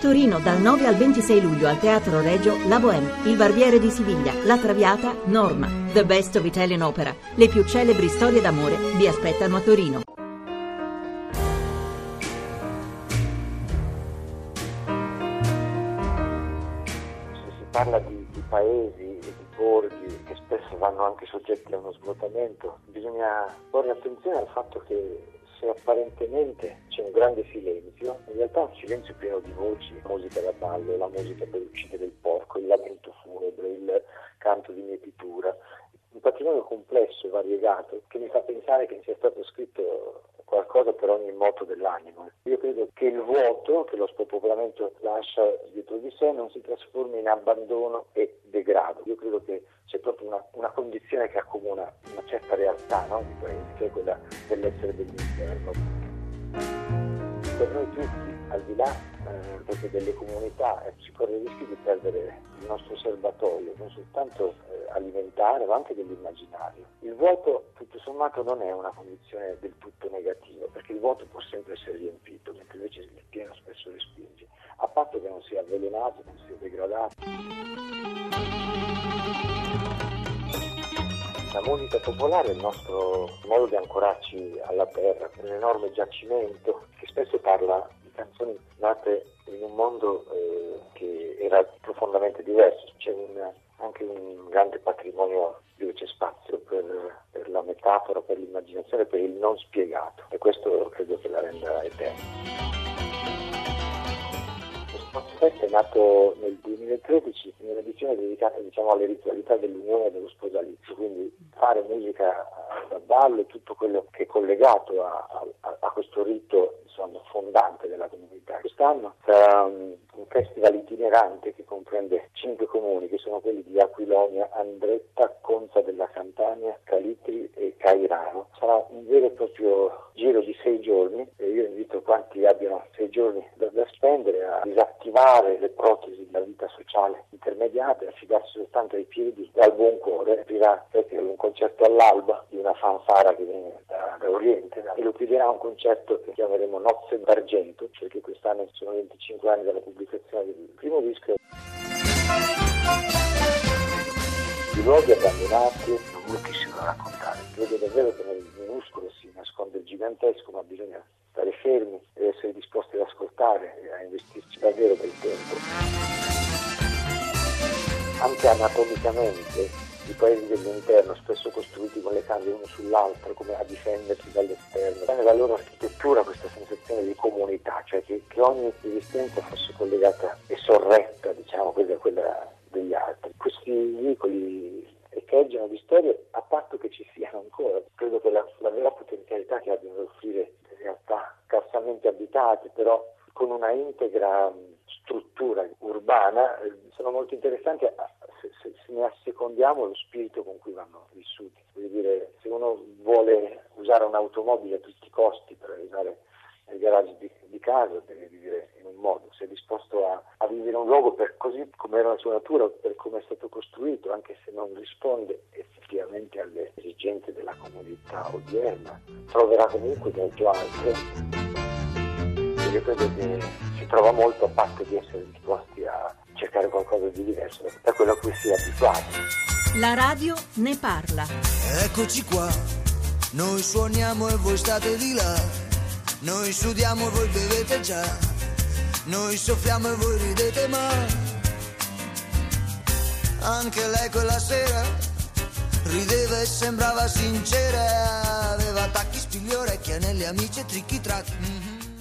Torino dal 9 al 26 luglio al Teatro Regio La Bohème, Il Barbiere di Siviglia, La Traviata, Norma, The Best of Italian Opera. Le più celebri storie d'amore vi aspettano a Torino. Se si parla di, di paesi e di borghi che spesso vanno anche soggetti a uno svuotamento, bisogna porre attenzione al fatto che se apparentemente c'è un grande silenzio, in realtà un silenzio pieno di voci, musica da ballo, la musica per uccidere il porco, il lamento funebre, il canto di mietitura, un patrimonio complesso e variegato che mi fa pensare che sia stato scritto qualcosa per ogni moto dell'animo. Io credo che il vuoto che lo spopolamento lascia dietro di sé non si trasformi in abbandono e degrado. Io credo che c'è proprio una, una condizione che accomuna una certa realtà no, di paese, che è quella dell'essere dell'interno. Per noi tutti, al di là eh, delle comunità, eh, si corre il rischio di perdere il nostro serbatoio, non soltanto eh, alimentare, ma anche dell'immaginario. Il vuoto, tutto sommato, non è una condizione del tutto negativa, perché il vuoto può sempre essere riempito, mentre invece il pieno spesso respinge, a patto che non sia avvelenato, non sia degradato. La musica popolare è il nostro modo di ancorarci alla terra, un enorme giacimento spesso parla di canzoni nate in un mondo eh, che era profondamente diverso. C'è un, anche un grande patrimonio dove c'è spazio per, per la metafora, per l'immaginazione, per il non spiegato e questo credo che la renda eterna. Fest è nato nel 2013 in un'edizione dedicata diciamo, alle ritualità dell'unione e dello sposalizio, quindi fare musica da ballo e tutto quello che è collegato a, a, a questo rito insomma, fondante della comunità. Quest'anno sarà un, un, festival itinerante che comprende cinque comuni, che sono quelli di Aquilonia, Andretta, Conza della Campania, Calitri e Cairano. Sarà un vero e proprio giro di sei giorni e io invito quanti abbiano sei giorni da, da spendere a disattivare le protesi della vita sociale intermediata e affidarsi soltanto ai piedi e al buon cuore. Aprirà un concerto all'alba di una fanfara che viene da, da Oriente e lo chiuderà un concerto che chiameremo Nozze d'Argento, perché quest'anno sono 25 anni dalla pubblicazione del primo disco. I luoghi abbandonati moltissimo da raccontare. Credo davvero che nel minuscolo si nasconde il gigantesco, ma bisogna stare fermi e essere disposti ad ascoltare e a investirci davvero del tempo. Anche anatomicamente i paesi dell'interno, spesso costruiti con le case uno sull'altro, come a difendersi dall'esterno. Nella loro architettura questa sensazione di comunità, cioè che, che ogni esistenza fosse collegata e sorretta, diciamo, quella quella degli altri. Questi vicoli echeggiano di storie a patto che ci siano ancora. Credo che la, la vera potenzialità che abbiano da offrire realtà scarsamente abitate, però con una integra struttura urbana, eh, sono molto interessanti se, se, se, ne assecondiamo lo spirito con cui vanno vissuti. Vuol dire, se uno vuole usare un'automobile a tutti i costi per arrivare nel garage di, di casa, deve vivere in un modo, se è disposto a, a vivere un luogo per così come era la sua natura, per come è stato costruito, anche se non risponde effettivamente alle esigenze della comunità odierna, troverà comunque molto altro. Io credo che si trova molto a patto di essere disposti a cercare qualcosa di diverso da quello a cui si è abituati. La radio ne parla. Eccoci qua, noi suoniamo e voi state di là, noi sudiamo e voi bevete già, noi soffriamo e voi ridete ma anche lei quella sera rideva e sembrava sincera, aveva tacchi, spigli, orecchie, anelli, amici e tricchi tracchi. Mm-hmm.